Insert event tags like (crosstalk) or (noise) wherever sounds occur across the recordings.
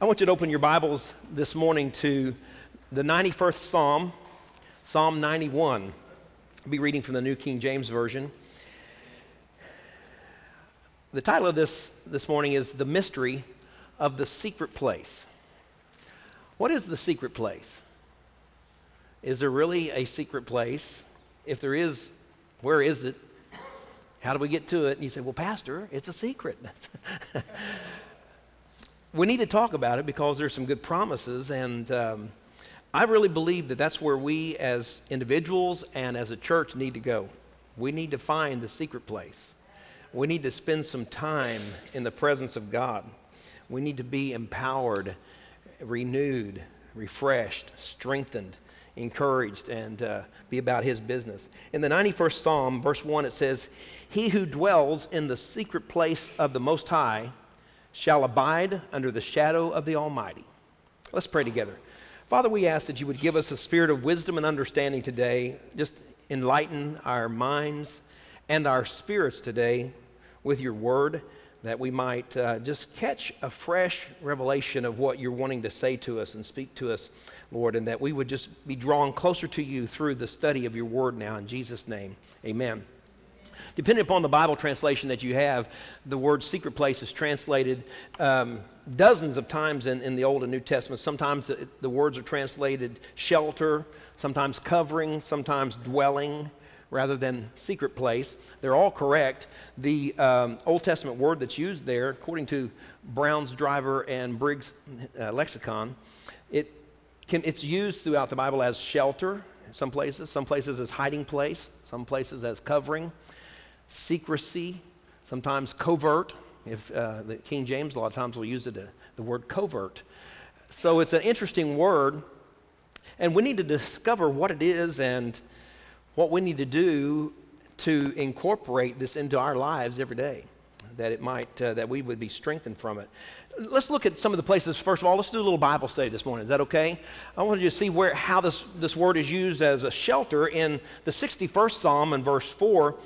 I want you to open your Bibles this morning to the 91st Psalm, Psalm 91. I'll be reading from the New King James Version. The title of this this morning is The Mystery of the Secret Place. What is the secret place? Is there really a secret place? If there is, where is it? How do we get to it? And you say, Well, Pastor, it's a secret. (laughs) we need to talk about it because there's some good promises, and um, I really believe that that's where we as individuals and as a church need to go. We need to find the secret place. We need to spend some time in the presence of God. We need to be empowered, renewed, refreshed, strengthened, encouraged, and uh, be about His business. In the 91st Psalm, verse 1, it says, He who dwells in the secret place of the Most High shall abide under the shadow of the Almighty. Let's pray together. Father, we ask that you would give us a spirit of wisdom and understanding today. Just enlighten our minds and our spirits today with your word, that we might uh, just catch a fresh revelation of what you're wanting to say to us and speak to us, Lord, and that we would just be drawn closer to you through the study of your word now. In Jesus' name, amen. Depending upon the Bible translation that you have, the word secret place is translated um, dozens of times in, in the Old and New Testament. Sometimes the, the words are translated shelter, sometimes covering, sometimes dwelling rather than secret place. They're all correct. The um, Old Testament word that's used there, according to Brown's Driver and Briggs uh, lexicon, it can, it's used throughout the Bible as shelter, some places, some places as hiding place, some places as covering, secrecy, sometimes covert. If uh, the King James a lot of times will use it, uh, the word covert. So it's an interesting word, and we need to discover what it is and what we need to do to incorporate this into our lives every day. That it might, uh, that we would be strengthened from it. Let's look at some of the places. First of all, let's do a little Bible study this morning. Is that okay? I want you to see where how this this word is used as a shelter in the 61st Psalm in verse four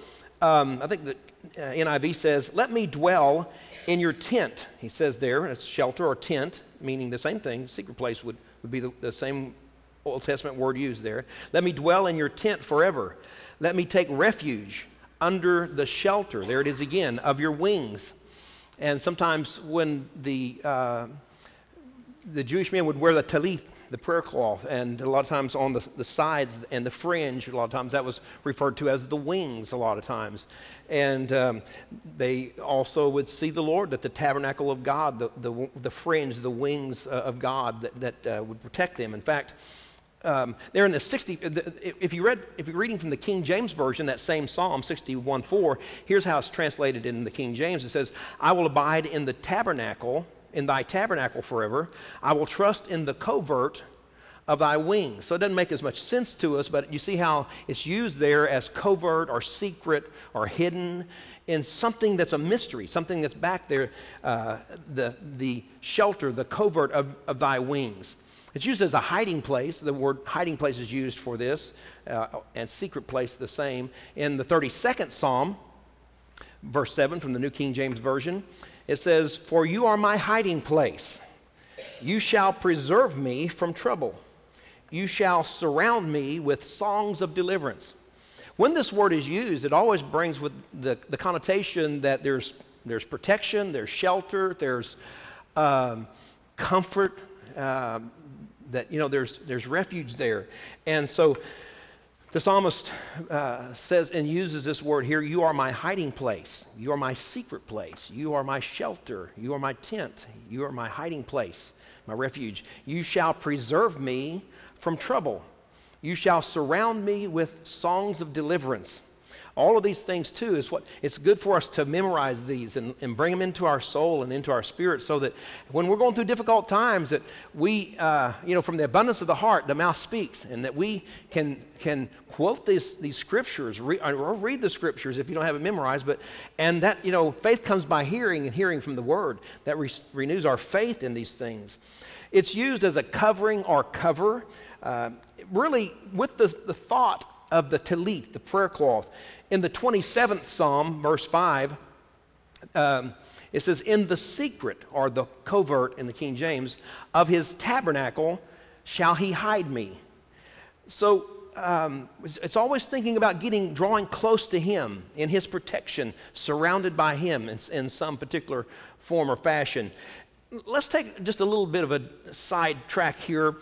um, I think the uh, NIV says, Let me dwell in your tent. He says there, it's shelter or tent, meaning the same thing. Secret place would, would be the, the same Old Testament word used there. Let me dwell in your tent forever. Let me take refuge under the shelter, there it is again, of your wings. And sometimes when the, uh, the Jewish men would wear the talit, the prayer cloth, and a lot of times on the, the sides and the fringe, a lot of times that was referred to as the wings, a lot of times. And um, they also would see the Lord that the tabernacle of God, the, the, the fringe, the wings uh, of God that, that uh, would protect them. In fact, um, there in the 60, if, you read, if you're reading from the King James Version, that same Psalm 61 4, here's how it's translated in the King James. It says, I will abide in the tabernacle in thy tabernacle forever. I will trust in the covert of thy wings. So it doesn't make as much sense to us, but you see how it's used there as covert or secret or hidden in something that's a mystery, something that's back there, uh, the, the shelter, the covert of, of thy wings. It's used as a hiding place. The word hiding place is used for this, uh, and secret place the same. In the 32nd Psalm, verse 7 from the New King James Version, it says, For you are my hiding place. You shall preserve me from trouble. You shall surround me with songs of deliverance. When this word is used, it always brings with the, the connotation that there's, there's protection, there's shelter, there's um, comfort, uh, that, you know, there's, there's refuge there. And so the psalmist uh, says and uses this word here You are my hiding place. You are my secret place. You are my shelter. You are my tent. You are my hiding place, my refuge. You shall preserve me from trouble. You shall surround me with songs of deliverance. All of these things, too, is what it's good for us to memorize these and, and bring them into our soul and into our spirit so that when we're going through difficult times, that we, uh, you know, from the abundance of the heart, the mouth speaks, and that we can, can quote these, these scriptures re, or read the scriptures if you don't have it memorized. But, and that, you know, faith comes by hearing and hearing from the word. That re, renews our faith in these things. It's used as a covering or cover, uh, really with the, the thought of the talit, the prayer cloth. In the 27th Psalm, verse 5, um, It says, In the secret, or the covert in the King James, of his tabernacle shall he hide me. So um, it's always thinking about getting, drawing close to him in his protection, surrounded by him in, in some particular form or fashion. Let's take just a little bit of a side track here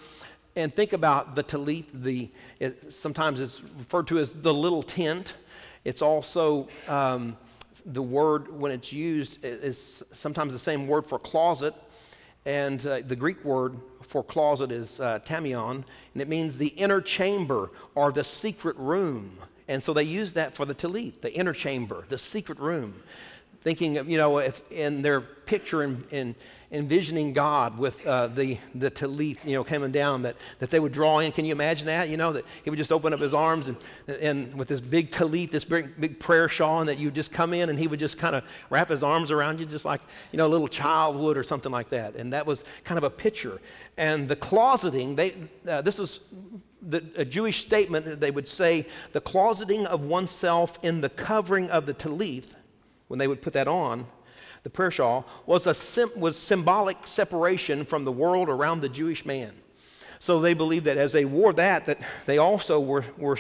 and think about the talith. The, it, sometimes it's referred to as the little tent. It's also um, the word, when it's used, is sometimes the same word for closet. And uh, the Greek word for closet is uh, tamion, and it means the inner chamber or the secret room. And so they use that for the talith, the inner chamber, the secret room. Thinking, of, you know, if in their picture in envisioning God with uh, the, the talith, you know, coming down that, that they would draw in. Can you imagine that? You know, that he would just open up his arms and, and with this big talith, this big, big prayer shawl, and that you would just come in and he would just kind of wrap his arms around you just like, you know, a little child would or something like that. And that was kind of a picture. And the closeting, they, uh, this is the, a Jewish statement, that they would say the closeting of oneself in the covering of the talith, when they would put that on, the prayer shawl, was, a sim- was symbolic separation from the world around the Jewish man. So they believed that as they wore that, that they also were, were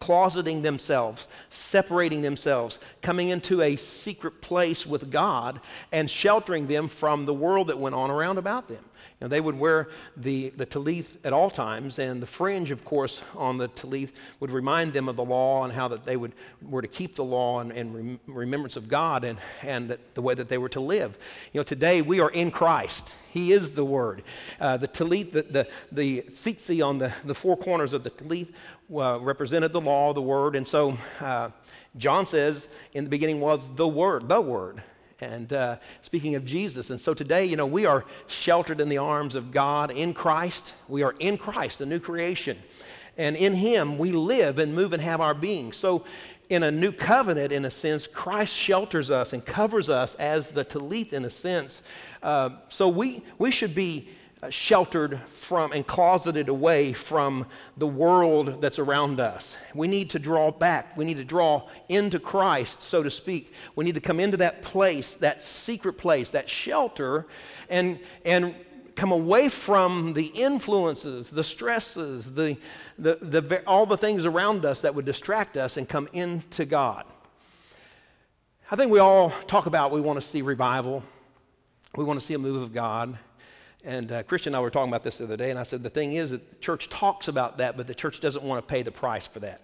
closeting themselves, separating themselves, coming into a secret place with God and sheltering them from the world that went on around about them. They would wear the, the talith at all times, and the fringe, of course, on the talith would remind them of the law and how that they would, were to keep the law and, and rem- remembrance of God and, and that, the way that they were to live. You know, today we are in Christ. He is the Word. Uh, the talith, the, the, the tzitzi on the, the four corners of the talith uh, represented the law, the Word. And so uh, John says, in the beginning was the Word, the Word and uh, speaking of Jesus. And so today, you know, we are sheltered in the arms of God in Christ. We are in Christ, a new creation. And in Him, we live and move and have our being. So, in a new covenant, in a sense, Christ shelters us and covers us as the talith, in a sense. Uh, so, we, we should be Uh, sheltered from and closeted away from the world that's around us. We need to draw back. We need to draw into Christ, so to speak. We need to come into that place, that secret place, that shelter, and, and come away from the influences, the stresses, the, the, the, all the things around us that would distract us and come into God. I think we all talk about we want to see revival, we want to see a move of God. And uh, Christian and I were talking about this the other day, and I said, the thing is that the church talks about that, but the church doesn't want to pay the price for that.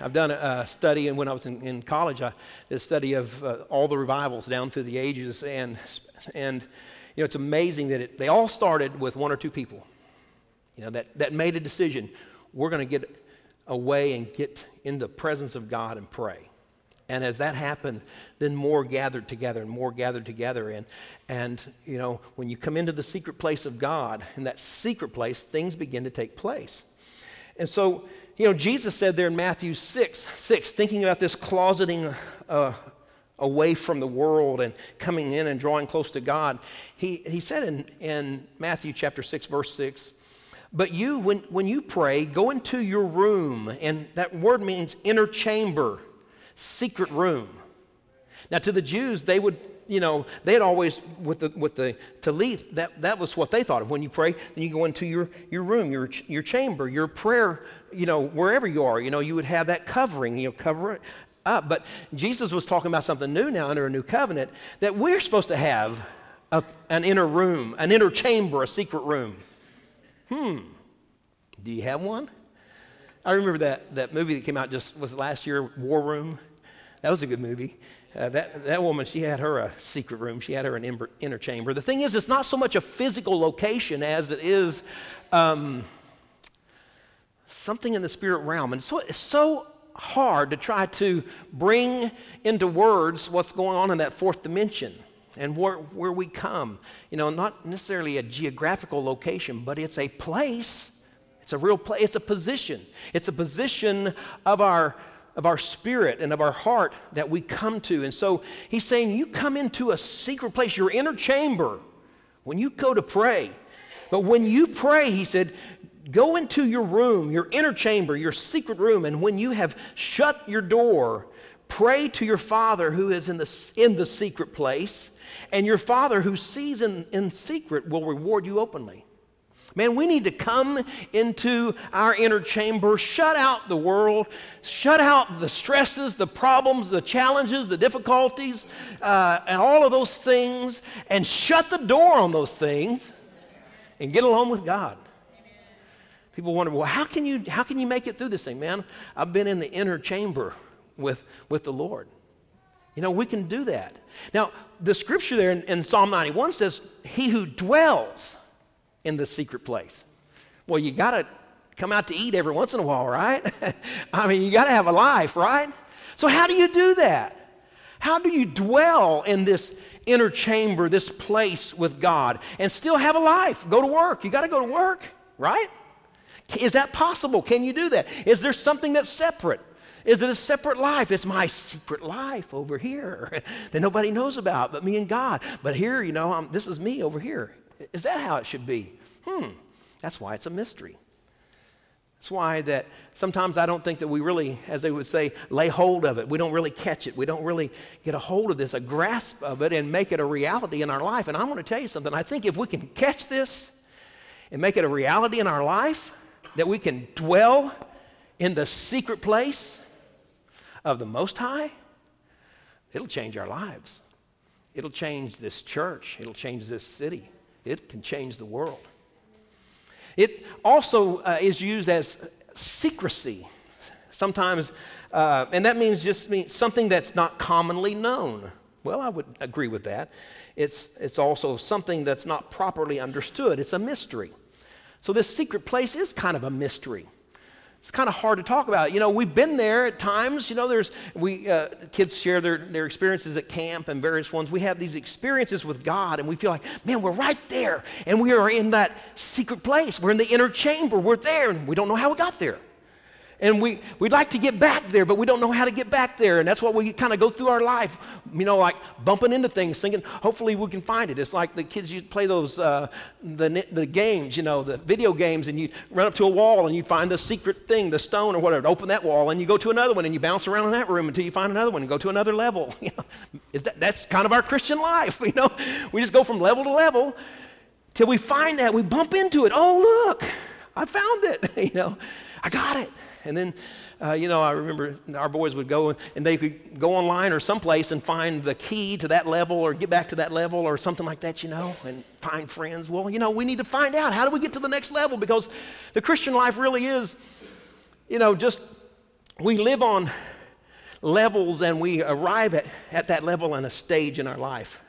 I've done a, study, and when I was in, in college, I did a study of uh, all the revivals down through the ages, and, and you know, it's amazing that it, they all started with one or two people, you know, that, that made a decision. We're going to get away and get in the presence of God and pray. And as that happened, then more gathered together and more gathered together. And, and, you know, when you come into the secret place of God, in that secret place, things begin to take place. And so, you know, Jesus said there in Matthew 6, 6 thinking about this closeting uh, away from the world and coming in and drawing close to God, he, he said in, in Matthew chapter 6, verse 6, but you, when, when you pray, go into your room, and that word means inner chamber secret room. Now, to the Jews, they would, you know, they had always, with the, with the talith, that, that was what they thought of. When you pray, then you go into your, your room, your, your chamber, your prayer, you know, wherever you are, you know, you would have that covering, you know, cover it up. But Jesus was talking about something new now under a new covenant that we're supposed to have a, an inner room, an inner chamber, a secret room. Hmm. Do you have one? I remember that, that movie that came out just was last year, War Room. That was a good movie. Uh, that, that woman, she had her a secret room. She had her an inner chamber. The thing is, it's not so much a physical location as it is um, something in the spirit realm. And so it's so hard to try to bring into words what's going on in that fourth dimension and where, where we come. You know, not necessarily a geographical location, but it's a place. It's a real place. It's a position. It's a position of our of our spirit and of our heart that we come to. And so he's saying, You come into a secret place, your inner chamber, when you go to pray. But when you pray, he said, Go into your room, your inner chamber, your secret room, and when you have shut your door, Pray to your Father who is in the, in the secret place, and your Father who sees in, in secret will reward you openly. Man, we need to come into our inner chamber, shut out the world, shut out the stresses, the problems, the challenges, the difficulties, uh, and all of those things, and shut the door on those things and get along with God. People wonder, well, how can you, how can you make it through this thing, man? I've been in the inner chamber with, with the Lord. You know, we can do that. Now, the scripture there in, in Psalm 91 says, He who dwells in the secret place. Well, you got to come out to eat every once in a while, right? (laughs) I mean, you got to have a life, right? So, how do you do that? How do you dwell in this inner chamber, this place with God, and still have a life? Go to work. You got to go to work, right? Is that possible? Can you do that? Is there something that's separate? Is it a separate life? It's my secret life over here (laughs) that nobody knows about but me and God. But here, you know, I'm, this is me over here. Is that how it should be? Hmm. That's why it's a mystery. That's why that sometimes I don't think that we really, as they would say, lay hold of it. We don't really catch it. We don't really get a hold of this, a grasp of it, and make it a reality in our life. And I want to tell you something. I think if we can catch this and make it a reality in our life, that we can dwell in the secret place of the Most High, it'll change our lives. It'll change this church. It'll change this city. It can change the world. It also uh, is used as secrecy. Sometimes, uh, and that means just means something that's not commonly known. Well, I would agree with that. It's, it's also something that's not properly understood. It's a mystery. So, this secret place is kind of a mystery. It's kind of hard to talk about. You know, we've been there at times. You know, there's we uh, kids share their, their experiences at camp and various ones. We have these experiences with God, and we feel like, man, we're right there, and we are in that secret place. We're in the inner chamber. We're there, and we don't know how we got there. And we, we'd like to get back there, but we don't know how to get back there. And that's what we kind of go through our life, you know, like bumping into things, thinking, hopefully we can find it. It's like the kids, you play those, uh, the, the games, you know, the video games, and you run up to a wall and you find the secret thing, the stone or whatever, open that wall, and you go to another one and you bounce around in that room until you find another one and go to another level. (laughs) You know, is that, that's kind of our Christian life, (laughs) you know. We just go from level to level till we find that, we bump into it. Oh, look, I found it, (laughs) you know, I got it. And then, uh, you know, I remember our boys would go and they could go online or someplace and find the key to that level or get back to that level or something like that, you know, and find friends. Well, you know, we need to find out how do we get to the next level because the Christian life really is, you know, just we live on levels and we arrive at, at that level and a stage in our life.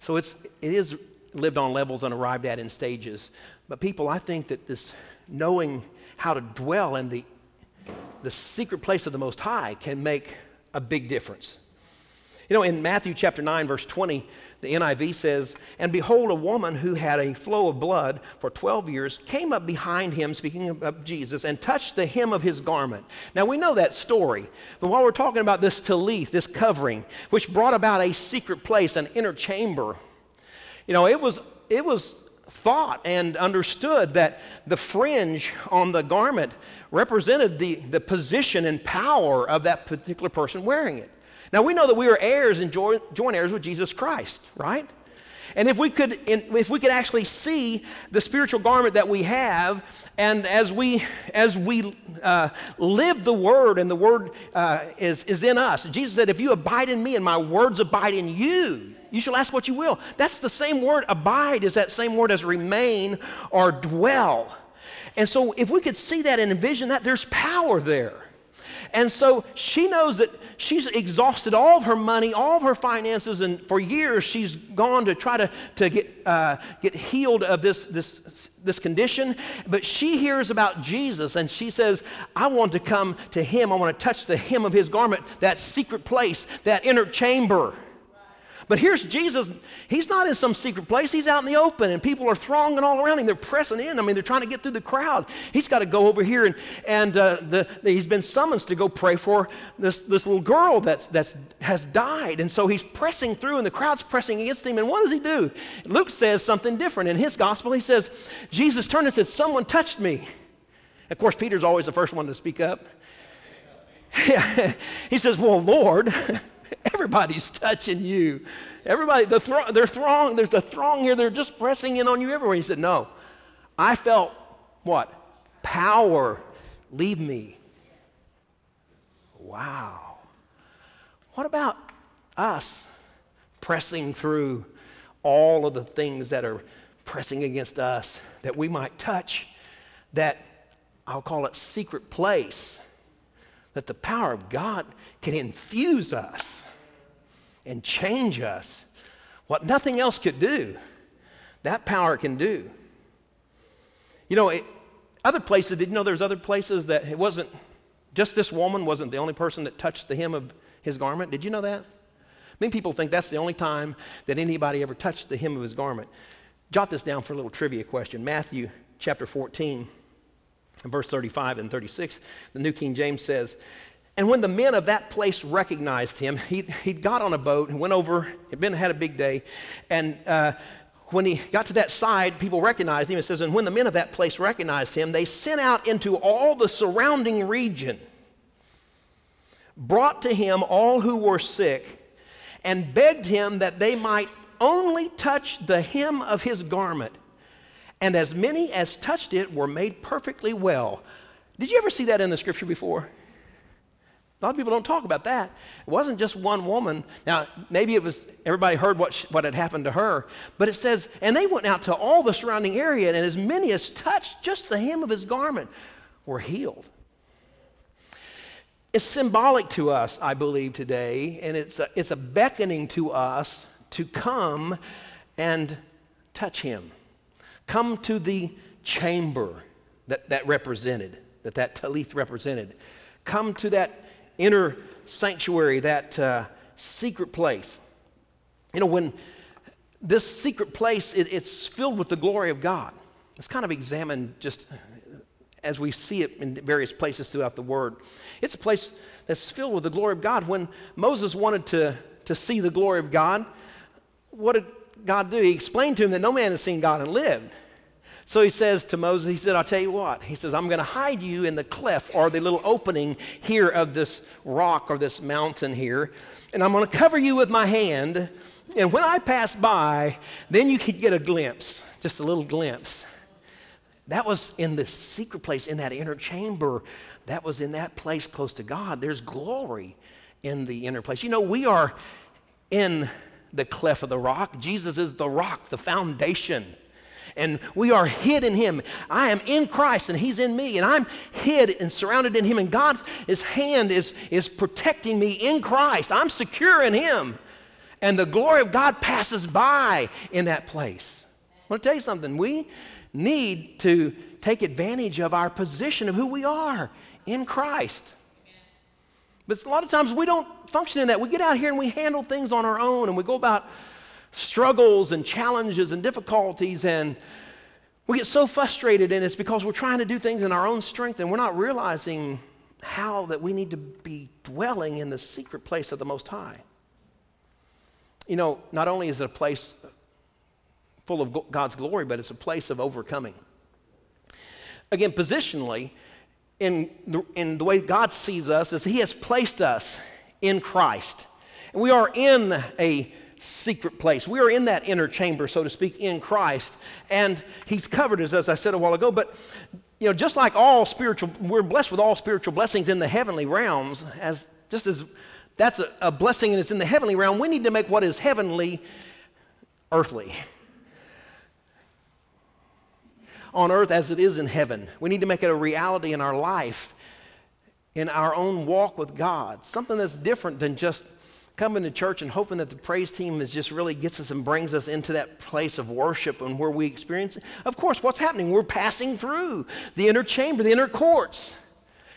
So it's, it is lived on levels and arrived at in stages. But people, I think that this knowing how to dwell in the the secret place of the Most High can make a big difference. You know, in Matthew chapter 9, verse 20, the NIV says, And behold, a woman who had a flow of blood for 12 years came up behind him, speaking of Jesus, and touched the hem of his garment. Now, we know that story, but while we're talking about this talith, this covering, which brought about a secret place, an inner chamber, you know, it was, it was thought and understood that the fringe on the garment represented the, the position and power of that particular person wearing it. Now, we know that we are heirs and joint, heirs with Jesus Christ, right? And if we could, if we could actually see the spiritual garment that we have, and as we as we uh, live the word, and the word uh, is is in us, Jesus said, "If you abide in me, and my words abide in you, you shall ask what you will." That's the same word. Abide is that same word as remain or dwell. And so, if we could see that and envision that, there's power there. And so she knows that she's exhausted all of her money, all of her finances, and for years she's gone to try to, to get, uh, get healed of this, this, this condition. But she hears about Jesus and she says, I want to come to him. I want to touch the hem of his garment, that secret place, that inner chamber. But here's Jesus. He's not in some secret place. He's out in the open, and people are thronging all around him. They're pressing in. I mean, they're trying to get through the crowd. He's got to go over here, and, and uh, the, the, he's been summoned to go pray for this, this little girl that's, that's has died. And so he's pressing through, and the crowd's pressing against him. And what does he do? Luke says something different. In his gospel, he says, Jesus turned and said, Someone touched me. Of course, Peter's always the first one to speak up. (laughs) he says, Well, Lord, (laughs) everybody's touching you. Everybody, the thr- they're throng, there's a throng here, they're just pressing in on you everywhere. He said, No. I felt what? Power leave me. Wow. What about us pressing through all of the things that are pressing against us that we might touch that I'll call it secret place that the power of God can infuse us and change us. What nothing else could do, that power can do. You know, it, other places, did you know there's other places that it wasn't, just this woman wasn't the only person that touched the hem of his garment? Did you know that? Many people think that's the only time that anybody ever touched the hem of his garment. Jot this down for a little trivia question. Matthew chapter 14, verse 35 and 36, the New King James says, And when the men of that place recognized him, he, he got on a boat and went over, had been had a big day, and uh, when he got to that side, people recognized him. It says, And when the men of that place recognized him, they sent out into all the surrounding region, brought to him all who were sick, and begged him that they might only touch the hem of his garment. And as many as touched it were made perfectly well. Did you ever see that in the scripture before? A lot of people don't talk about that. It wasn't just one woman. Now, maybe it was everybody heard what, she, what had happened to her, but it says, and they went out to all the surrounding area, and as many as touched just the hem of his garment were healed. It's symbolic to us, I believe, today, and it's a, it's a beckoning to us to come and touch him. Come to the chamber that that represented, that that talith represented. Come to that inner sanctuary, that uh, secret place. You know, when this secret place, it, it's filled with the glory of God. It's kind of examined just as we see it in various places throughout the Word. It's a place that's filled with the glory of God. When Moses wanted to, to see the glory of God, what did God do? He explained to him that no man has seen God and lived. So he says to Moses, he said, I'll tell you what. He says, I'm going to hide you in the cleft or the little opening here of this rock or this mountain here, and I'm going to cover you with my hand. And when I pass by, then you could get a glimpse, just a little glimpse. That was in the secret place, in that inner chamber. That was in that place close to God. There's glory in the inner place. You know, we are in the cleft of the rock. Jesus is the rock, the foundation. And we are hid in Him. I am in Christ and He's in me. And I'm hid and surrounded in Him. And God's hand is, is protecting me in Christ. I'm secure in Him. And the glory of God passes by in that place. I want to tell you something. We need to take advantage of our position of who we are in Christ. But a lot of times we don't function in that. We get out here and we handle things on our own and we go about struggles and challenges and difficulties and we get so frustrated and it's because we're trying to do things in our own strength and we're not realizing how that we need to be dwelling in the secret place of the Most High. You know, not only is it a place full of God's glory, but it's a place of overcoming. Again, positionally, in the, in the way God sees us is He has placed us in Christ. And we are in a secret place. We are in that inner chamber, so to speak, in Christ. And He's covered us, as I said a while ago. But, you know, just like all spiritual, we're blessed with all spiritual blessings in the heavenly realms, as just as that's a, a blessing and it's in the heavenly realm, we need to make what is heavenly earthly on earth as it is in heaven. We need to make it a reality in our life, in our own walk with God. Something that's different than just coming to church and hoping that the praise team is just really gets us and brings us into that place of worship and where we experience it. Of course, what's happening? We're passing through the inner chamber, the inner courts.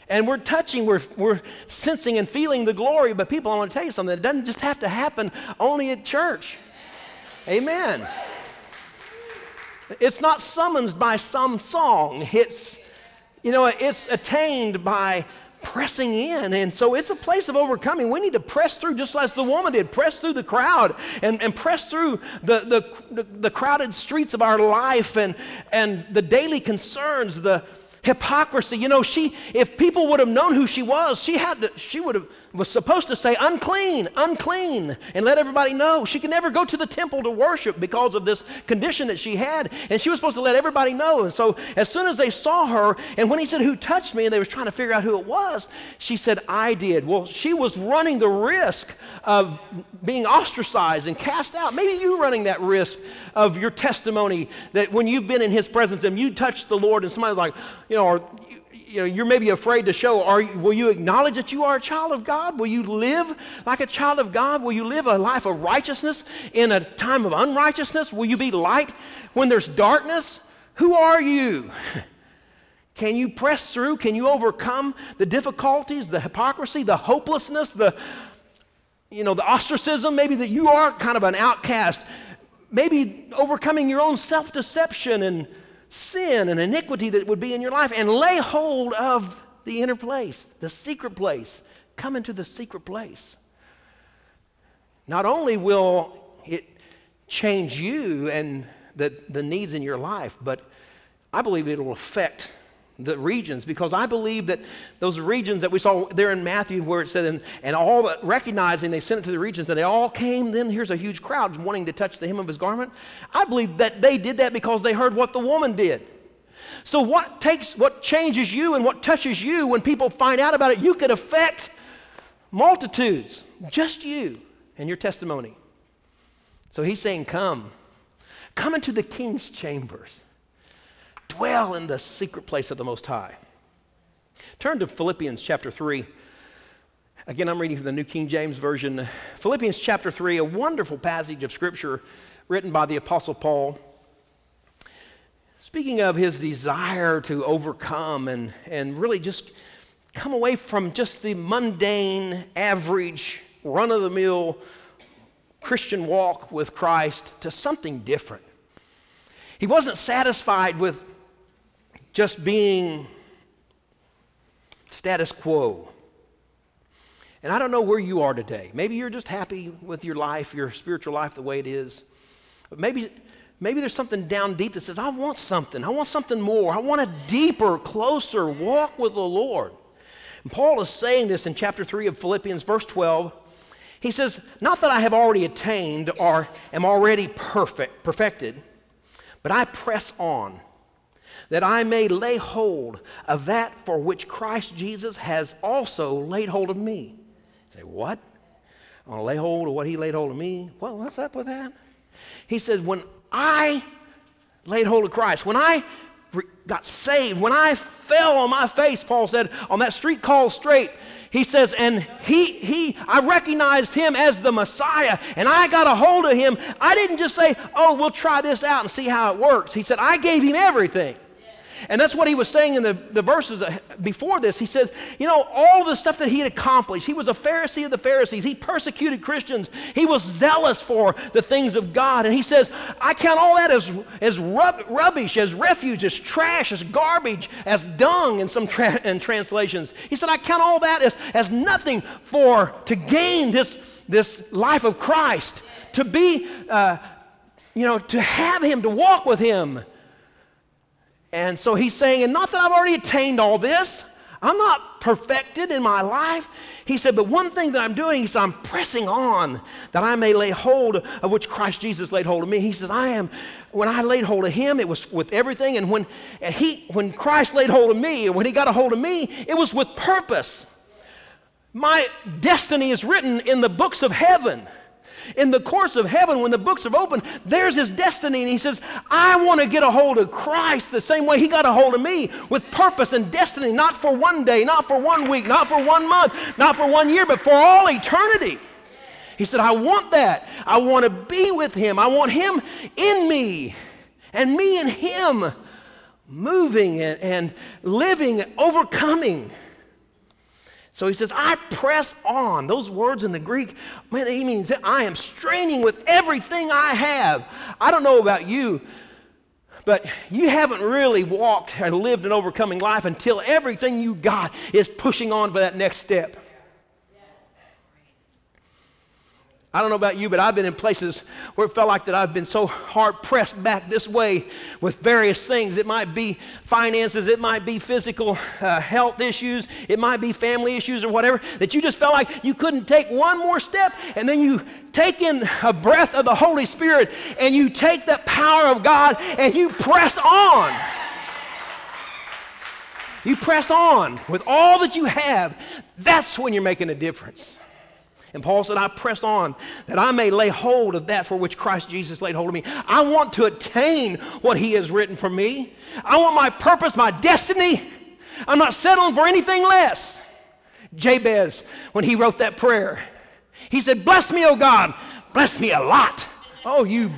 And we're touching, we're, we're sensing and feeling the glory. But people, I want to tell you something. It doesn't just have to happen only at church. Amen. It's not summoned by some song. It's, you know, it's attained by pressing in. And so it's a place of overcoming. We need to press through just as the woman did, press through the crowd and, and press through the, the, the, the crowded streets of our life and, and the daily concerns, the, hypocrisy. You know, she if people would have known who she was, she had to, she would have was supposed to say unclean, unclean, and let everybody know. She could never go to the temple to worship because of this condition that she had, and she was supposed to let everybody know. And so as soon as they saw her, and when he said, Who touched me? and they was trying to figure out who it was, she said, I did. Well, she was running the risk of being ostracized and cast out. Maybe you running that risk of your testimony that when you've been in his presence and you touched the Lord and somebody's like, you know, or you know, you're maybe afraid to show. Are, will you acknowledge that you are a child of God? Will you live like a child of God? Will you live a life of righteousness in a time of unrighteousness? Will you be light when there's darkness? Who are you? (laughs) Can you press through? Can you overcome the difficulties, the hypocrisy, the hopelessness, the you know, the ostracism, maybe that you are kind of an outcast, maybe overcoming your own self-deception and sin and iniquity that would be in your life and lay hold of the inner place, the secret place. Come into the secret place. Not only will it change you and the, the needs in your life, but I believe it will affect the regions because I believe that those regions that we saw there in Matthew where it said, and, and all recognizing they sent it to the regions and they all came, then here's a huge crowd wanting to touch the hem of his garment. I believe that they did that because they heard what the woman did. So what takes, what changes you and what touches you when people find out about it, you could affect multitudes, just you and your testimony. So he's saying, come, come into the king's chambers dwell in the secret place of the Most High. Turn to Philippians chapter 3. Again, I'm reading from the New King James Version. Philippians chapter 3, a wonderful passage of Scripture written by the Apostle Paul. Speaking of his desire to overcome and, and really just come away from just the mundane, average, run of the mill Christian walk with Christ to something different. He wasn't satisfied with just being status quo. And I don't know where you are today. Maybe you're just happy with your life, your spiritual life the way it is. But maybe, maybe there's something down deep that says, I want something. I want something more. I want a deeper, closer walk with the Lord. And Paul is saying this in chapter 3 of Philippians, verse 12. He says, Not that I have already attained or am already perfect, perfected, but I press on that I may lay hold of that for which Christ Jesus has also laid hold of me. You say, what? I'm going to lay hold of what he laid hold of me? Well, what's up with that? He says, when I laid hold of Christ, when I got saved, when I fell on my face, Paul said, on that street called straight, he says, and he, he, I recognized him as the Messiah, and I got a hold of him. I didn't just say, oh, we'll try this out and see how it works. He said, I gave him everything. And that's what he was saying in the, the verses before this. He says, you know, all the stuff that he had accomplished. He was a Pharisee of the Pharisees. He persecuted Christians. He was zealous for the things of God. And he says, I count all that as, as rub, rubbish, as refuge, as trash, as garbage, as dung in some tra- (laughs) in translations. He said, I count all that as, as nothing for to gain this, this life of Christ, to be, uh, you know, to have him, to walk with him. And so he's saying, and not that I've already attained all this, I'm not perfected in my life. He said, but one thing that I'm doing is I'm pressing on that I may lay hold of which Christ Jesus laid hold of me. He says, I am, when I laid hold of him, it was with everything. And when, he, when Christ laid hold of me, and when he got a hold of me, it was with purpose. My destiny is written in the books of heaven in the course of heaven, when the books are open, there's his destiny. And he says, I want to get a hold of Christ the same way he got a hold of me with purpose and destiny, not for one day, not for one week, not for one month, not for one year, but for all eternity. He said, I want that. I want to be with him. I want him in me and me in him, moving and, and living, overcoming. So he says, I press on. Those words in the Greek, man, he means I am straining with everything I have. I don't know about you, but you haven't really walked and lived an overcoming life until everything you got is pushing on for that next step. I don't know about you, but I've been in places where it felt like that I've been so hard pressed back this way with various things. It might be finances, it might be physical uh, health issues, it might be family issues or whatever, that you just felt like you couldn't take one more step. And then you take in a breath of the Holy Spirit and you take the power of God and you press on. You press on with all that you have. That's when you're making a difference. And Paul said, I press on that I may lay hold of that for which Christ Jesus laid hold of me. I want to attain what he has written for me. I want my purpose, my destiny. I'm not settling for anything less. Jabez, when he wrote that prayer, he said, Bless me, O God. Bless me a lot. Oh, you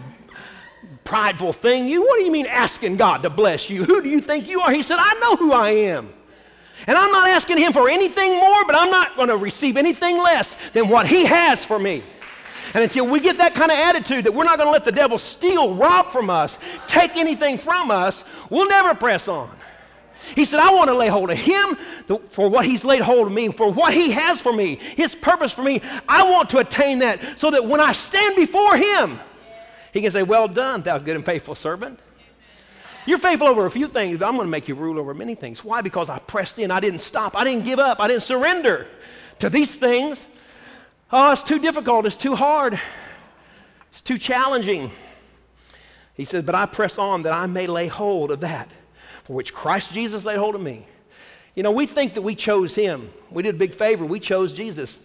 prideful thing. You, what do you mean asking God to bless you? Who do you think you are? He said, I know who I am. And I'm not asking him for anything more, but I'm not going to receive anything less than what he has for me. And until we get that kind of attitude that we're not going to let the devil steal, rob from us, take anything from us, we'll never press on. He said, I want to lay hold of him for what he's laid hold of me, for what he has for me, his purpose for me. I want to attain that so that when I stand before him, he can say, Well done, thou good and faithful servant. You're faithful over a few things, but I'm going to make you rule over many things. Why? Because I pressed in. I didn't stop. I didn't give up. I didn't surrender to these things. Oh, it's too difficult. It's too hard. It's too challenging. He says, But I press on that I may lay hold of that for which Christ Jesus laid hold of me. You know, we think that we chose him. We did a big favor. We chose Jesus.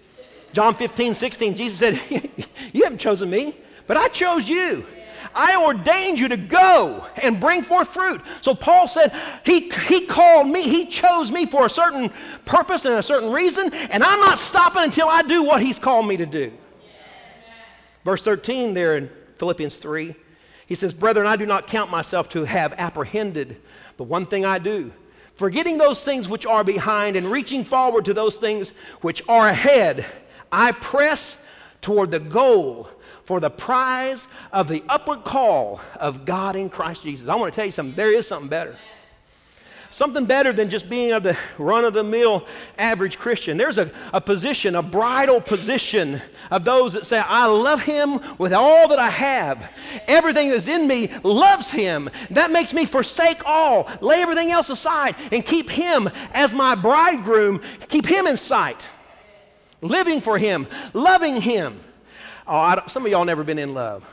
John 15, 16, Jesus said, (laughs) You haven't chosen me, but I chose you. I ordained you to go and bring forth fruit. So Paul said, he, he called me, He chose me for a certain purpose and a certain reason, and I'm not stopping until I do what He's called me to do. Verse 13 there in Philippians 3, he says, Brethren, I do not count myself to have apprehended, but one thing I do. Forgetting those things which are behind and reaching forward to those things which are ahead, I press toward the goal for the prize of the upward call of God in Christ Jesus. I want to tell you something. There is something better. Something better than just being of the run of the mill average Christian. There's a, a position, a bridal position of those that say, I love him with all that I have. Everything that's in me loves him. That makes me forsake all, lay everything else aside, and keep him as my bridegroom, keep him in sight. Living for him, loving him. Oh, some of y'all never been in love.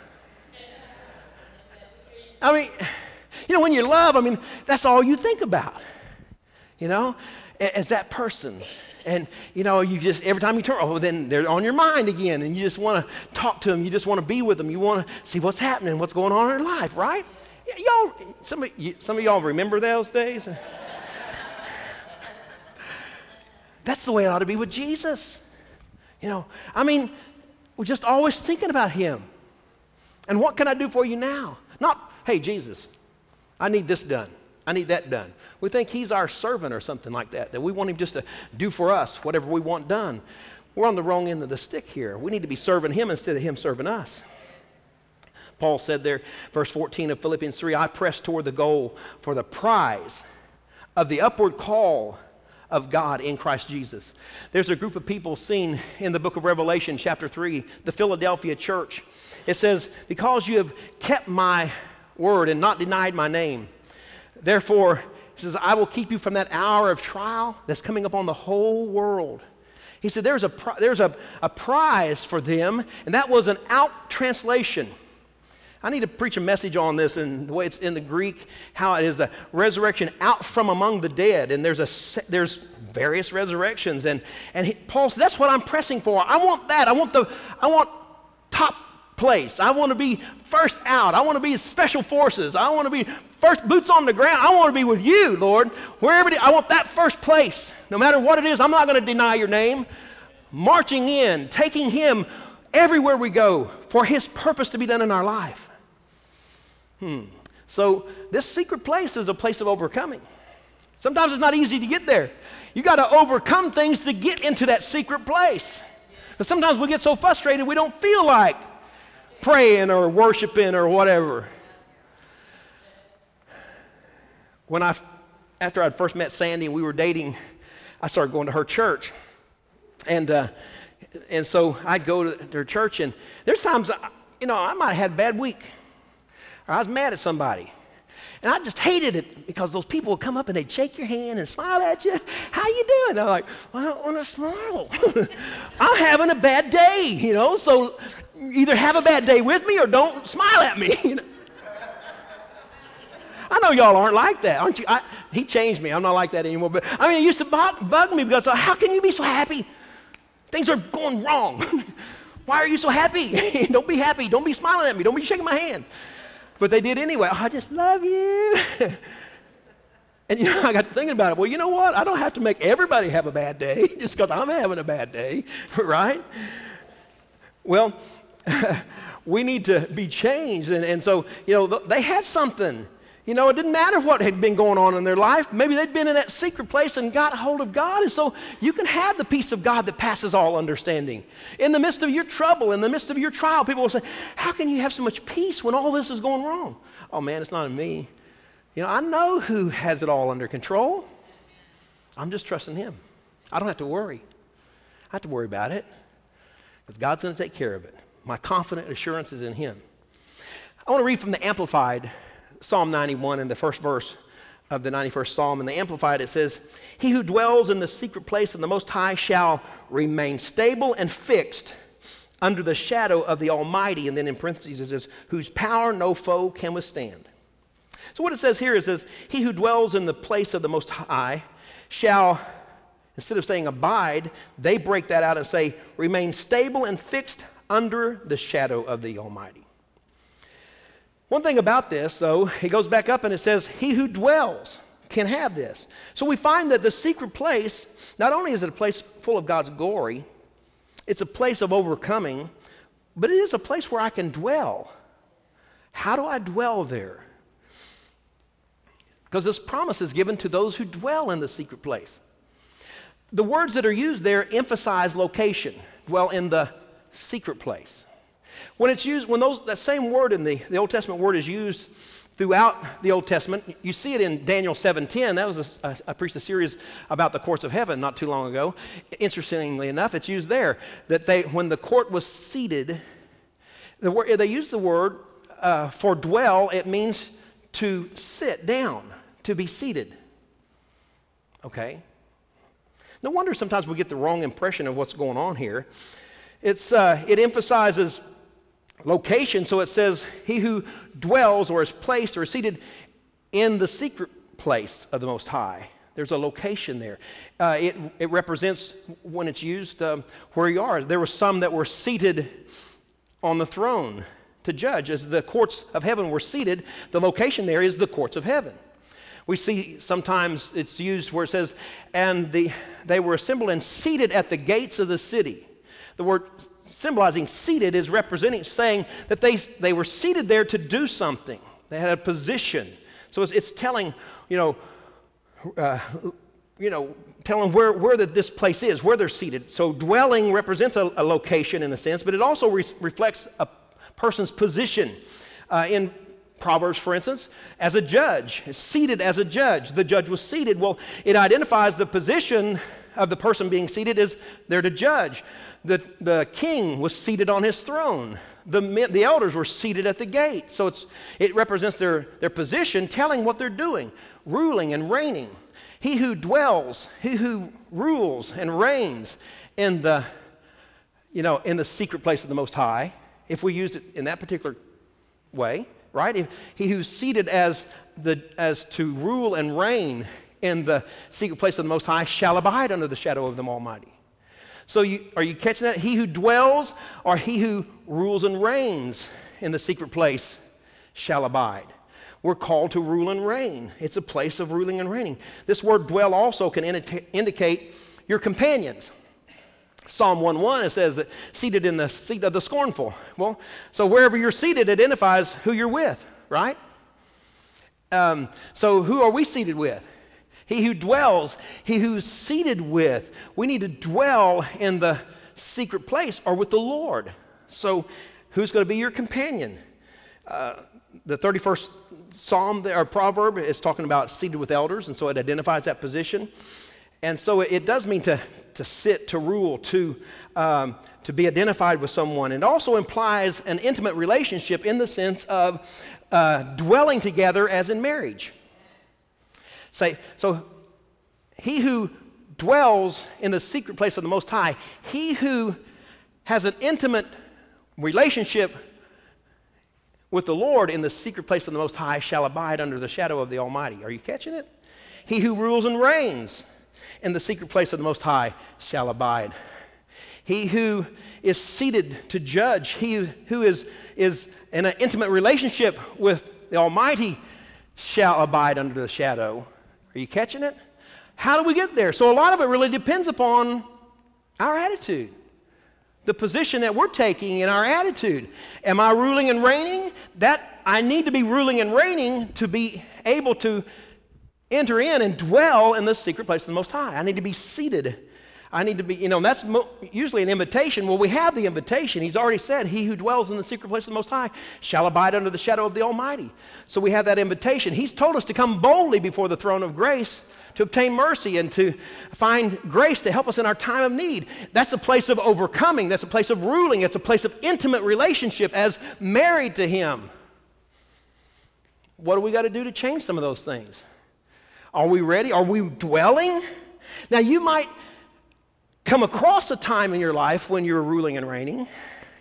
I mean, you know, when you're love, I mean, that's all you think about. You know, as that person. And, you know, you just, every time you turn, oh, then they're on your mind again. And you just want to talk to them. You just want to be with them. You want to see what's happening, what's going on in their life, right? Y'all, some of, you, some of y'all remember those days? (laughs) That's the way it ought to be with Jesus. You know, I mean, we're just always thinking about Him. And what can I do for you now? Not, hey, Jesus, I need this done. I need that done. We think He's our servant or something like that, that we want Him just to do for us whatever we want done. We're on the wrong end of the stick here. We need to be serving Him instead of Him serving us. Paul said there, verse 14 of Philippians 3 I press toward the goal for the prize of the upward call of God in Christ Jesus. There's a group of people seen in the book of Revelation, chapter 3, the Philadelphia church. It says, Because you have kept my word and not denied my name, therefore, he says, I will keep you from that hour of trial that's coming upon the whole world. He said, There's a, there's a, a prize for them, and that was an out translation. I need to preach a message on this and the way it's in the Greek, how it is a resurrection out from among the dead. And there's, a, there's various resurrections. And, and he, Paul said, that's what I'm pressing for. I want that. I want the, I want top place. I want to be first out. I want to be special forces. I want to be first boots on the ground. I want to be with you, Lord. Wherever I want that first place. No matter what it is, I'm not going to deny your name. Marching in, taking him everywhere we go for his purpose to be done in our life. Hmm. So, this secret place is a place of overcoming. Sometimes it's not easy to get there. You got to overcome things to get into that secret place. But sometimes we get so frustrated we don't feel like praying or worshiping or whatever. When I, after I'd first met Sandy and we were dating, I started going to her church. And, uh, And so I'd go to her church, and there's times, you know, I might have had a bad week, I was mad at somebody. And I just hated it because those people would come up and they'd shake your hand and smile at you. How you doing? They're like, well, I don't want to smile. (laughs) I'm having a bad day, you know. So either have a bad day with me or don't smile at me. (laughs) You know? I know y'all aren't like that, aren't you? I, he changed me. I'm not like that anymore. But I mean, it used to bug, bug me because how can you be so happy? Things are going wrong. (laughs) Why are you so happy? don't be happy. Don't be smiling at me. Don't be shaking my hand. But they did anyway. Oh, I just love you. (laughs) and you know, I got thinking about it. Well, you know what? I don't have to make everybody have a bad day (laughs) just because I'm having a bad day, (laughs) right? Well, we need to be changed. And, and so, you know, they had something. You know, it didn't matter what had been going on in their life. Maybe they'd been in that secret place and got hold of God. And so you can have the peace of God that passes all understanding. In the midst of your trouble, in the midst of your trial, people will say, How can you have so much peace when all this is going wrong? Oh man, it's not in me. You know, I know who has it all under control. I'm just trusting Him. I don't have to worry. I have to worry about it because God's going to take care of it. My confident assurance is in Him. I want to read from the Amplified Psalm 91 in the first verse of the 91st Psalm. In the Amplified, it says, He who dwells in the secret place of the Most High shall remain stable and fixed under the shadow of the Almighty. And then in parentheses, it says, Whose power no foe can withstand. So what it says here is, says, He who dwells in the place of the Most High shall, instead of saying abide, they break that out and say, remain stable and fixed under the shadow of the Almighty. One thing about this, though, he goes back up and it says, He who dwells can have this. So we find that the secret place, not only is it a place full of God's glory, it's a place of overcoming, but it is a place where I can dwell. How do I dwell there? Because this promise is given to those who dwell in the secret place. The words that are used there emphasize location, dwell in the secret place. When it's used, when those, that same word in the, the Old Testament word is used throughout the Old Testament, you see it in Daniel 7.10. That was a, a, I preached a series about the courts of heaven not too long ago. Interestingly enough, it's used there that they, when the court was seated, the they use the word uh, for dwell. It means to sit down, to be seated. Okay. No wonder sometimes we get the wrong impression of what's going on here. It's, uh, it emphasizes location. So it says, He who dwells or is placed or is seated in the secret place of the Most High. There's a location there. Uh, it, it represents, when it's used, um, where you are. There were some that were seated on the throne to judge. As the courts of heaven were seated, the location there is the courts of heaven. We see sometimes it's used where it says, and the, they were assembled and seated at the gates of the city. The word symbolizing seated is representing, saying that they, they were seated there to do something. They had a position. So it's, it's telling, you know, uh, you know, telling where, where the, this place is, where they're seated. So dwelling represents a, a location in a sense, but it also re- reflects a person's position. Uh, in Proverbs, for instance, as a judge, seated as a judge. The judge was seated. Well, it identifies the position of the person being seated as there to judge. The, the king was seated on his throne. The, the elders were seated at the gate. So it's, it represents their, their position, telling what they're doing, ruling and reigning. He who dwells, he who rules and reigns in the, you know, in the secret place of the Most High, if we used it in that particular way, right? If, he who's seated as, the, as to rule and reign in the secret place of the Most High shall abide under the shadow of the Almighty. So, you, are you catching that? He who dwells or he who rules and reigns in the secret place shall abide. We're called to rule and reign. It's a place of ruling and reigning. This word dwell also can indi- indicate your companions. Psalm 1:1 it says that seated in the seat of the scornful. Well, so wherever you're seated identifies who you're with, right? Um, so who are we seated with? He who dwells, he who's seated with. We need to dwell in the secret place or with the Lord. So, who's going to be your companion? Uh, the 31st Psalm or proverb is talking about seated with elders, and so it identifies that position. And so it, does mean to, to sit, to rule, to, um, to be identified with someone. It also implies an intimate relationship in the sense of uh, dwelling together as in marriage. Say, so he who dwells in the secret place of the Most High, he who has an intimate relationship with the Lord in the secret place of the Most High shall abide under the shadow of the Almighty. Are you catching it? He who rules and reigns in the secret place of the Most High shall abide. He who is seated to judge, he who is, is in an intimate relationship with the Almighty shall abide under the shadow. Are you catching it? How do we get there? So, a lot of it really depends upon our attitude, the position that we're taking in our attitude. Am I ruling and reigning? That I need to be ruling and reigning to be able to enter in and dwell in the secret place of the Most High. I need to be seated. I need to be, you know, and that's mo- usually an invitation. Well, we have the invitation. He's already said, He who dwells in the secret place of the Most High shall abide under the shadow of the Almighty. So we have that invitation. He's told us to come boldly before the throne of grace to obtain mercy and to find grace to help us in our time of need. That's a place of overcoming. That's a place of ruling. It's a place of intimate relationship as married to Him. What do we got to do to change some of those things? Are we ready? Are we dwelling? Now, you might come across a time in your life when you're ruling and reigning.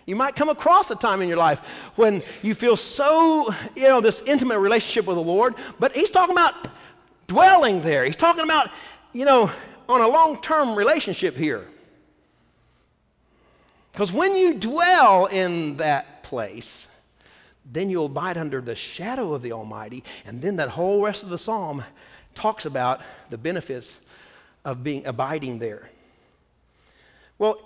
You might come across a time in your life when you feel so, you know, this intimate relationship with the Lord, but he's talking about dwelling there. He's talking about, you know, on a long term relationship here. Because when you dwell in that place, then you'll abide under the shadow of the Almighty, and then that whole rest of the psalm talks about the benefits of being abiding there. Well,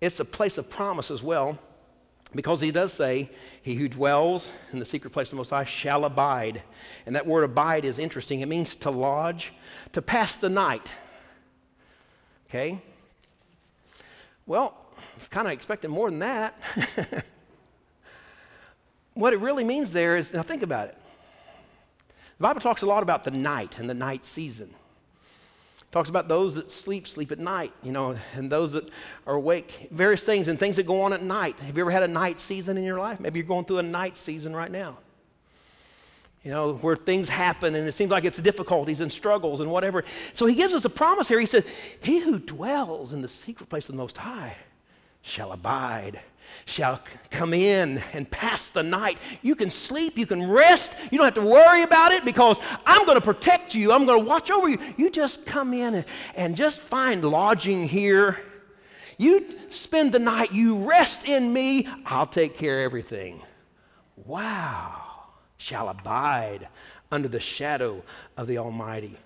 it's a place of promise as well, because he does say, He who dwells in the secret place of the Most High shall abide. And that word abide is interesting. It means to lodge, to pass the night. Okay? Well, I was kind of expecting more than that. (laughs) what it really means there is now think about it. The Bible talks a lot about the night and the night season. Talks about those that sleep, sleep at night, you know, and those that are awake, various things and things that go on at night. Have you ever had a night season in your life? Maybe you're going through a night season right now. You know, where things happen and it seems like it's difficulties and struggles and whatever. So he gives us a promise here. He said, He who dwells in the secret place of the Most High shall abide shall come in and pass the night. You can sleep, you can rest, you don't have to worry about it because I'm going to protect you, I'm going to watch over you. You just come in and, and just find lodging here. You spend the night, you rest in me, I'll take care of everything. Wow, shall abide under the shadow of the Almighty.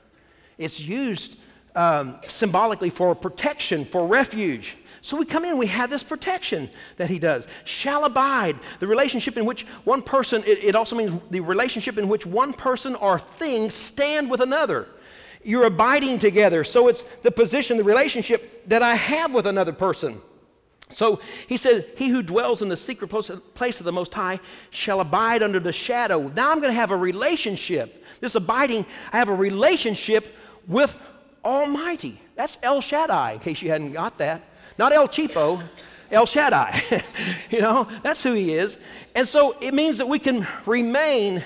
It's used um, symbolically for protection, for refuge. So we come in, we have this protection that he does. Shall abide, the relationship in which one person, it, it also means the relationship in which one person or thing stand with another. You're abiding together. So it's the position, the relationship that I have with another person. So he said, He who dwells in the secret place of the Most High shall abide under the shadow. Now I'm going to have a relationship. This abiding, I have a relationship with Almighty. That's El Shaddai, in case you hadn't got that. Not El Cheapo, El Shaddai. (laughs) you know, that's who he is. And so it means that we can remain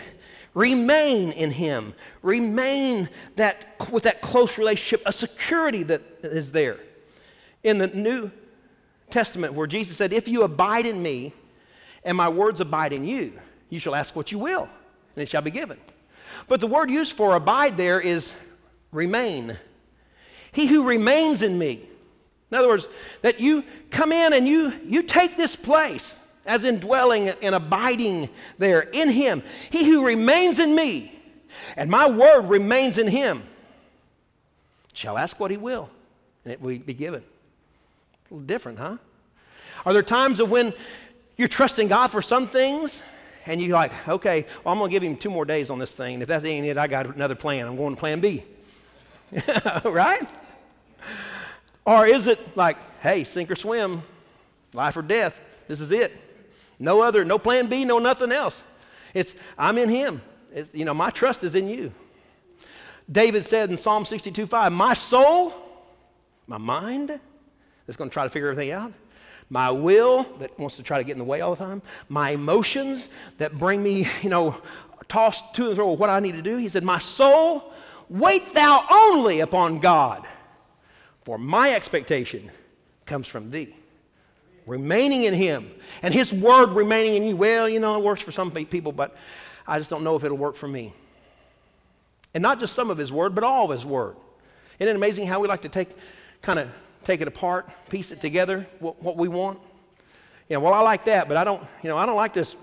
remain in him remain that with that close relationship a security that is there in the new testament where jesus said if you abide in me and my words abide in you you shall ask what you will and it shall be given but the word used for abide there is remain he who remains in me in other words, that you come in and you, you take this place, as in dwelling and abiding there in Him. He who remains in me, and my word remains in Him, shall ask what He will, and it will be given. A little different, huh? Are there times of when you're trusting God for some things, and you're like, okay, well, I'm going to give Him two more days on this thing. And If that ain't it, I got another plan. I'm going to plan B. (laughs) right? Or is it like, hey, sink or swim, life or death, this is it? No other, no plan B, no nothing else. It's, I'm in Him. It's, you know, my trust is in you. David said in Psalm 62 5, My soul, my mind, that's going to try to figure everything out, my will that wants to try to get in the way all the time, my emotions that bring me, you know, tossed to and fro what I need to do. He said, My soul, wait thou only upon God, for my expectation comes from thee. Remaining in him and his word remaining in you. Well, you know, it works for some people, but I just don't know if it'll work for me. And not just some of his word, but all of his word. Isn't it amazing how we like to take kind of take it apart, piece it together, what, what we want. You know, well, I like that, but I don't, you know, I don't like this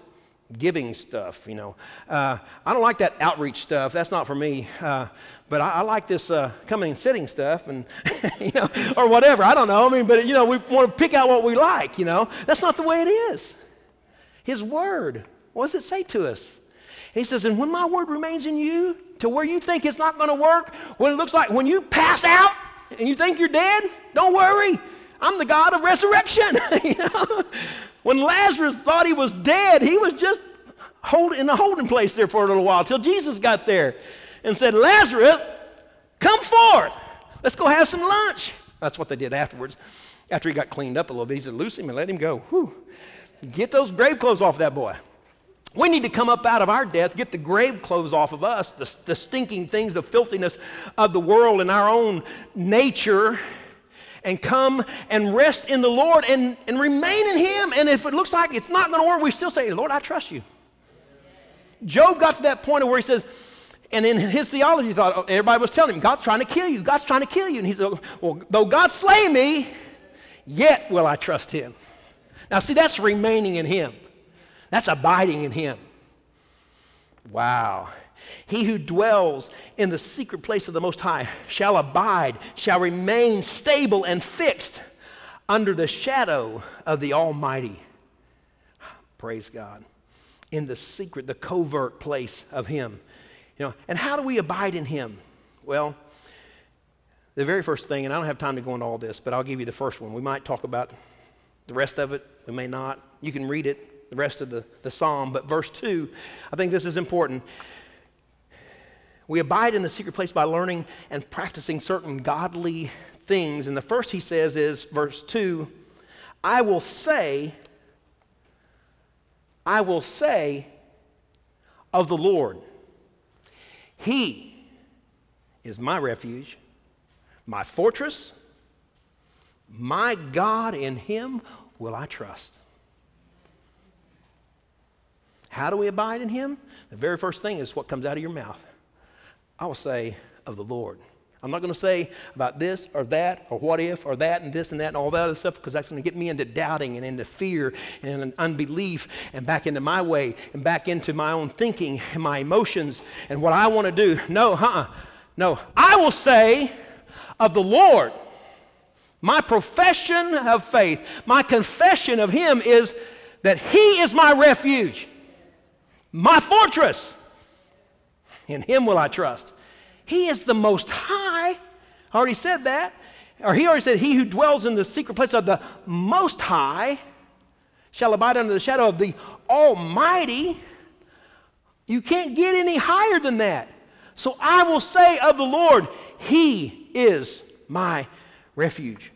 giving stuff, you know. Uh, I don't like that outreach stuff. That's not for me. Uh, but I, I, like this uh, coming and sitting stuff and, (laughs) you know, or whatever. I don't know. I mean, but, you know, we want to pick out what we like, you know. That's not the way it is. His word, what does it say to us? He says, and when my word remains in you to where you think it's not going to work, when it looks like when you pass out, and you think you're dead? Don't worry. I'm the God of resurrection. (laughs) you know? When Lazarus thought he was dead, he was just hold, in a holding place there for a little while till Jesus got there and said, Lazarus, come forth. Let's go have some lunch. That's what they did afterwards. After he got cleaned up a little bit, he said, Loose him and let him go. Whew. Get those grave clothes off that boy. We need to come up out of our death, get the grave clothes off of us, the, the stinking things, the filthiness of the world and our own nature, and come and rest in the Lord and, and remain in Him. And if it looks like it's not going to work, we still say, Lord, I trust you. Job got to that point where he says, and in his theology, he thought oh, everybody was telling him, God's trying to kill you. God's trying to kill you. And he said, Well, though God slay me, yet will I trust him. Now, see, that's remaining in him. That's abiding in Him. Wow. He who dwells in the secret place of the Most High shall abide, shall remain stable and fixed under the shadow of the Almighty. Praise God. In the secret, the covert place of Him. You know, and how do we abide in Him? Well, the very first thing, and I don't have time to go into all this, but I'll give you the first one. We might talk about the rest of it, we may not. You can read it the rest of the, the psalm. But verse 2, I think this is important. We abide in the secret place by learning and practicing certain godly things. And the first he says is, verse 2, I will say, I will say of the Lord, He is my refuge, my fortress, my God, in Him will I trust. How do we abide in Him? The very first thing is what comes out of your mouth. I will say of the Lord. I'm not going to say about this or that or what if or that and this and that and all that other stuff because that's going to get me into doubting and into fear and unbelief and back into my way and back into my own thinking and my emotions and what I want to do. No, huh? No. I will say of the Lord. My profession of faith, my confession of Him is that He is my refuge my fortress. In him will I trust. He is the most high. I already said that. Or he already said, He who dwells in the secret place of the most high shall abide under the shadow of the Almighty. You can't get any higher than that. So I will say of the Lord, He is my refuge,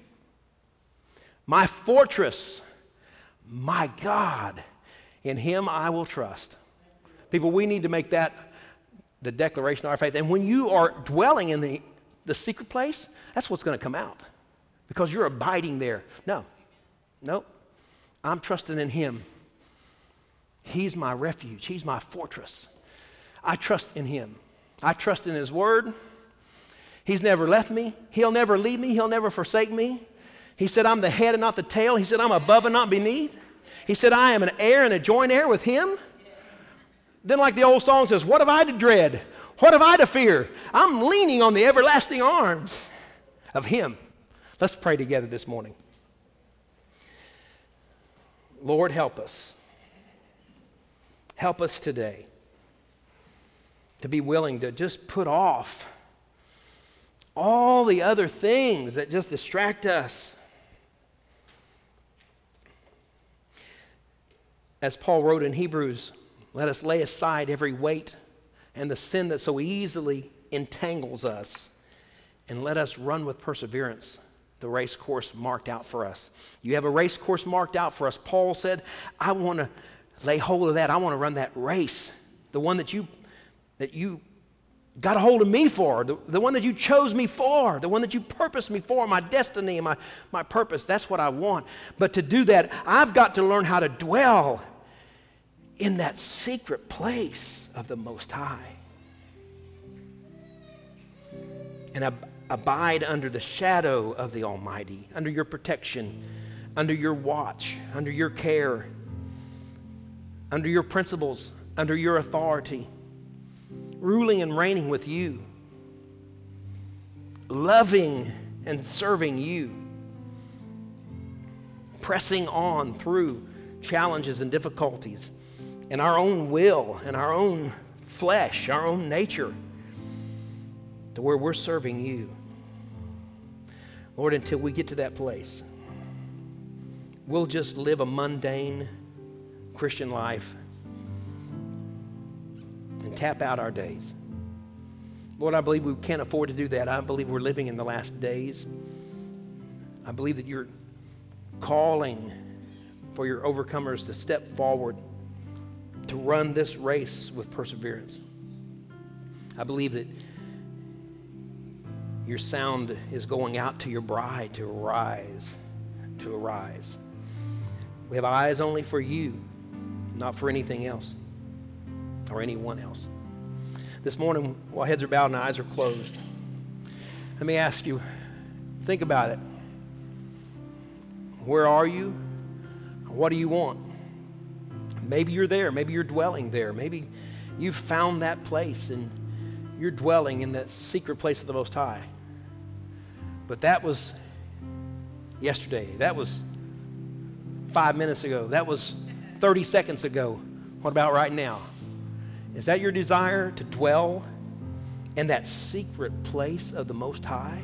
my fortress, my God. In Him I will trust. People, we need to make that the declaration of our faith. And when you are dwelling in the, the secret place, that's what's going to come out because you're abiding there. No, no, I'm trusting in Him. He's my refuge, He's my fortress. I trust in Him. I trust in His Word. He's never left me, He'll never leave me, He'll never forsake me. He said, I'm the head and not the tail. He said, I'm above and not beneath. He said, I am an heir and a joint heir with Him. Then, like the old song says, What have I to dread? What have I to fear? I'm leaning on the everlasting arms of Him. Let's pray together this morning. Lord, help us. Help us today to be willing to just put off all the other things that just distract us. As Paul wrote in Hebrews let us lay aside every weight and the sin that so easily entangles us, and let us run with perseverance the race course marked out for us. You have a race course marked out for us. Paul said, I want to lay hold of that. I want to run that race, the one that you that you got a hold of me for, the, the one that you chose me for, the one that you purposed me for, my destiny and my, my purpose. That's what I want. But to do that, I've got to learn how to dwell in that secret place of the Most High. And ab- abide under the shadow of the Almighty, under your protection, under your watch, under your care, under your principles, under your authority ruling and reigning with you, loving and serving you, pressing on through challenges and difficulties in our own will and our own flesh, our own nature, to where we're serving you. Lord, until we get to that place, we'll just live a mundane Christian life and tap out our days. Lord, I believe we can't afford to do that. I believe we're living in the last days. I believe that you're calling for your overcomers to step forward, to run this race with perseverance. I believe that your sound is going out to your bride to arise, to arise. We have eyes only for you, not for anything else or anyone else. This morning, while heads are bowed and eyes are closed, let me ask you think about it. Where are you? What do you want? Maybe you're there. Maybe you're dwelling there. Maybe you've found that place and you're dwelling in that secret place of the Most High. But that was yesterday. That was five minutes ago. That was 30 seconds ago. What about right now? Is that your desire to dwell in that secret place of the Most High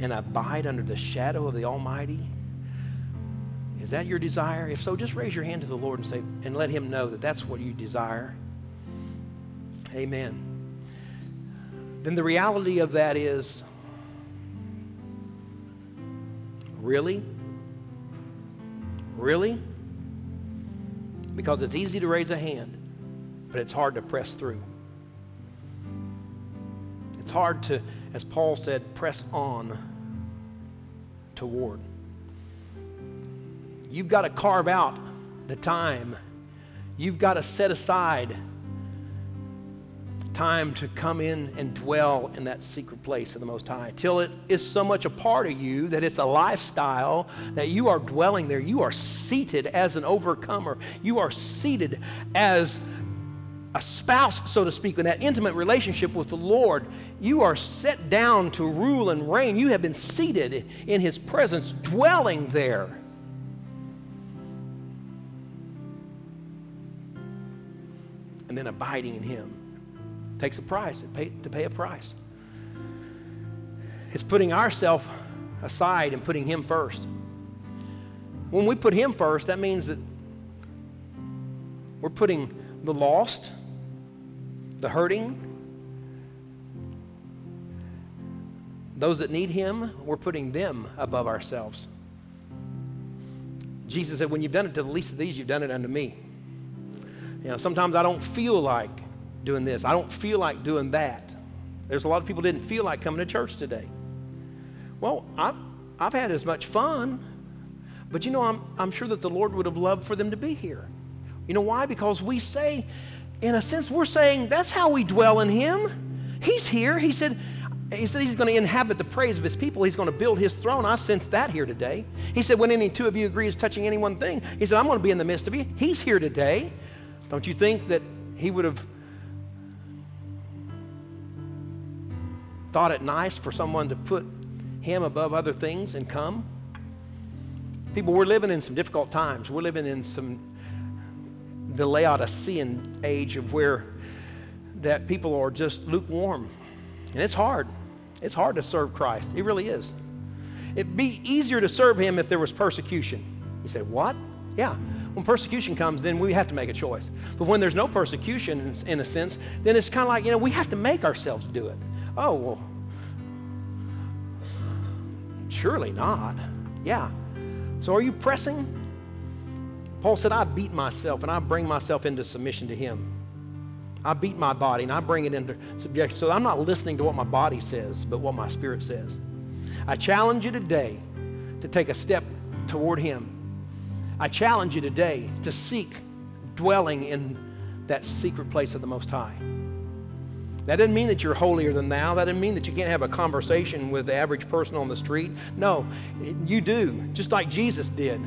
and abide under the shadow of the Almighty? Is that your desire? If so, just raise your hand to the Lord and say, and let Him know that that's what you desire. Amen. Then the reality of that is really? Really? Because it's easy to raise a hand but it's hard to press through. It's hard to, as Paul said, press on toward. You've got to carve out the time. You've got to set aside time to come in and dwell in that secret place of the Most High till it is so much a part of you that it's a lifestyle that you are dwelling there. You are seated as an overcomer. You are seated as a spouse, so to speak, in that intimate relationship with the Lord, you are set down to rule and reign. You have been seated in His presence, dwelling there. And then abiding in Him takes a price, to pay, to pay a price. It's putting ourself aside and putting Him first. When we put Him first, that means that we're putting the lost, the hurting, those that need Him, we're putting them above ourselves. Jesus said, When you've done it to the least of these, you've done it unto me. You know, sometimes I don't feel like doing this, I don't feel like doing that. There's a lot of people didn't feel like coming to church today. Well, I've, I've had as much fun, but you know, I'm, I'm sure that the Lord would have loved for them to be here. You know why? Because we say, in a sense, we're saying that's how we dwell in Him. He's here. He said, he said he's going to inhabit the praise of his people. He's going to build his throne. I sense that here today. He said, when any two of you agree is touching any one thing, he said, I'm going to be in the midst of you. He's here today. Don't you think that he would have thought it nice for someone to put him above other things and come? People, we're living in some difficult times. We're living in some the Laodicean age of where that people are just lukewarm. And it's hard. It's hard to serve Christ. It really is. It'd be easier to serve him if there was persecution. You say, what? Yeah. When persecution comes, then we have to make a choice. But when there's no persecution, in a sense, then it's kind of like, you know, we have to make ourselves do it. Oh, well, surely not. Yeah. So are you pressing? Paul said, I beat myself and I bring myself into submission to Him. I beat my body and I bring it into subjection. So I'm not listening to what my body says, but what my spirit says. I challenge you today to take a step toward Him. I challenge you today to seek dwelling in that secret place of the Most High. That doesn't mean that you're holier than thou. That doesn't mean that you can't have a conversation with the average person on the street. No, you do, just like Jesus did.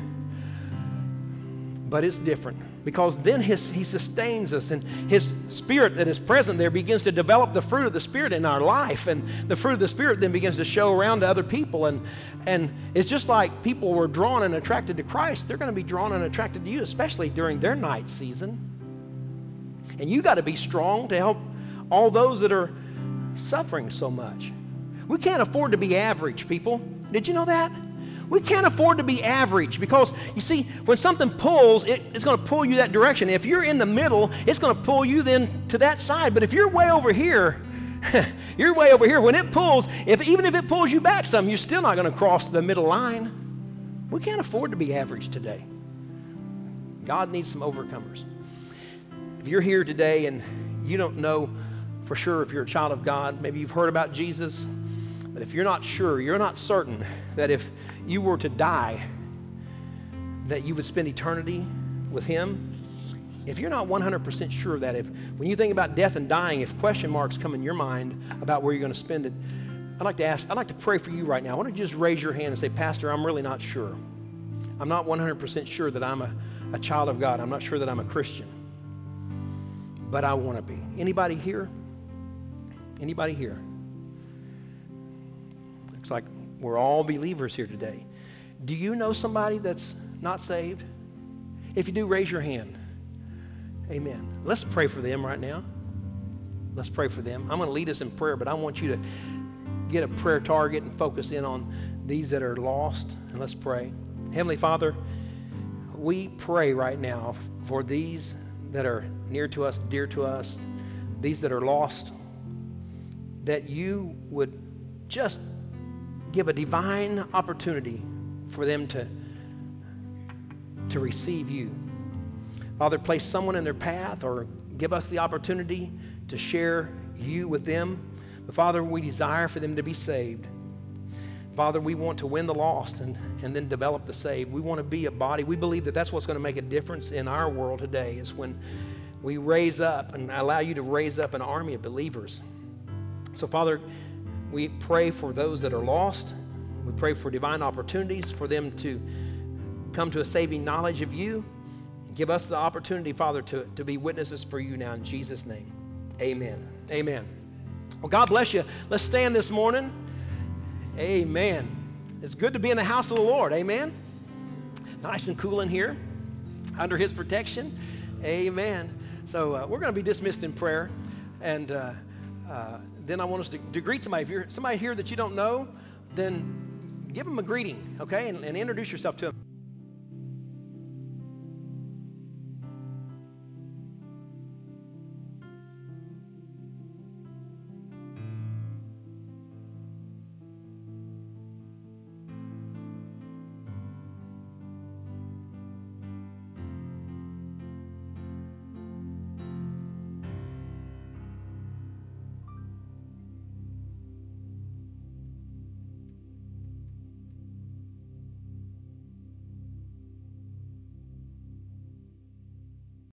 But it's different because then his, he sustains us and his spirit that is present there begins to develop the fruit of the spirit in our life. And the fruit of the spirit then begins to show around to other people. And, and it's just like people were drawn and attracted to christ. They're going to be drawn and attracted to you especially during their night season. And you got to be strong to help all those that are suffering so much. We can't afford to be average people. Did you know that we can't afford to be average because, you see, when something pulls, it, it's going to pull you that direction. If you're in the middle, it's going to pull you then to that side. But if you're way over here, (laughs) you're way over here. When it pulls, if, even if it pulls you back some, you're still not going to cross the middle line. We can't afford to be average today. God needs some overcomers. If you're here today and you don't know for sure if you're a child of God, maybe you've heard about Jesus, but if you're not sure, you're not certain that if you were to die, that you would spend eternity with Him, if you're not 100% sure of that, if when you think about death and dying, if question marks come in your mind about where you're going to spend it, I'd like to ask, I'd like to pray for you right now. I want to just raise your hand and say, Pastor, I'm really not sure. I'm not 100% sure that I'm a, a child of God. I'm not sure that I'm a Christian. But I want to be. Anybody here? Anybody here? Looks like we're all believers here today. Do you know somebody that's not saved? If you do, raise your hand. Amen. Let's pray for them right now. Let's pray for them. I'm going to lead us in prayer, but I want you to get a prayer target and focus in on these that are lost. And let's pray. Heavenly Father, we pray right now for these that are near to us, dear to us, these that are lost, that you would just give a divine opportunity for them to, to receive you. Father, place someone in their path or give us the opportunity to share you with them. But Father, we desire for them to be saved. Father, we want to win the lost and, and then develop the saved. We want to be a body. We believe that that's what's going to make a difference in our world today is when we raise up and allow you to raise up an army of believers. So, Father, we pray for those that are lost. We pray for divine opportunities for them to come to a saving knowledge of you. Give us the opportunity, Father, to, to be witnesses for you now in Jesus' name. Amen. Amen. Well, God bless you. Let's stand this morning. Amen. It's good to be in the house of the Lord. Amen. Nice and cool in here under His protection. Amen. So uh, we're going to be dismissed in prayer. And uh, uh, then I want us to, to greet somebody. If you're somebody here that you don't know, then give them a greeting, okay, and, and introduce yourself to them.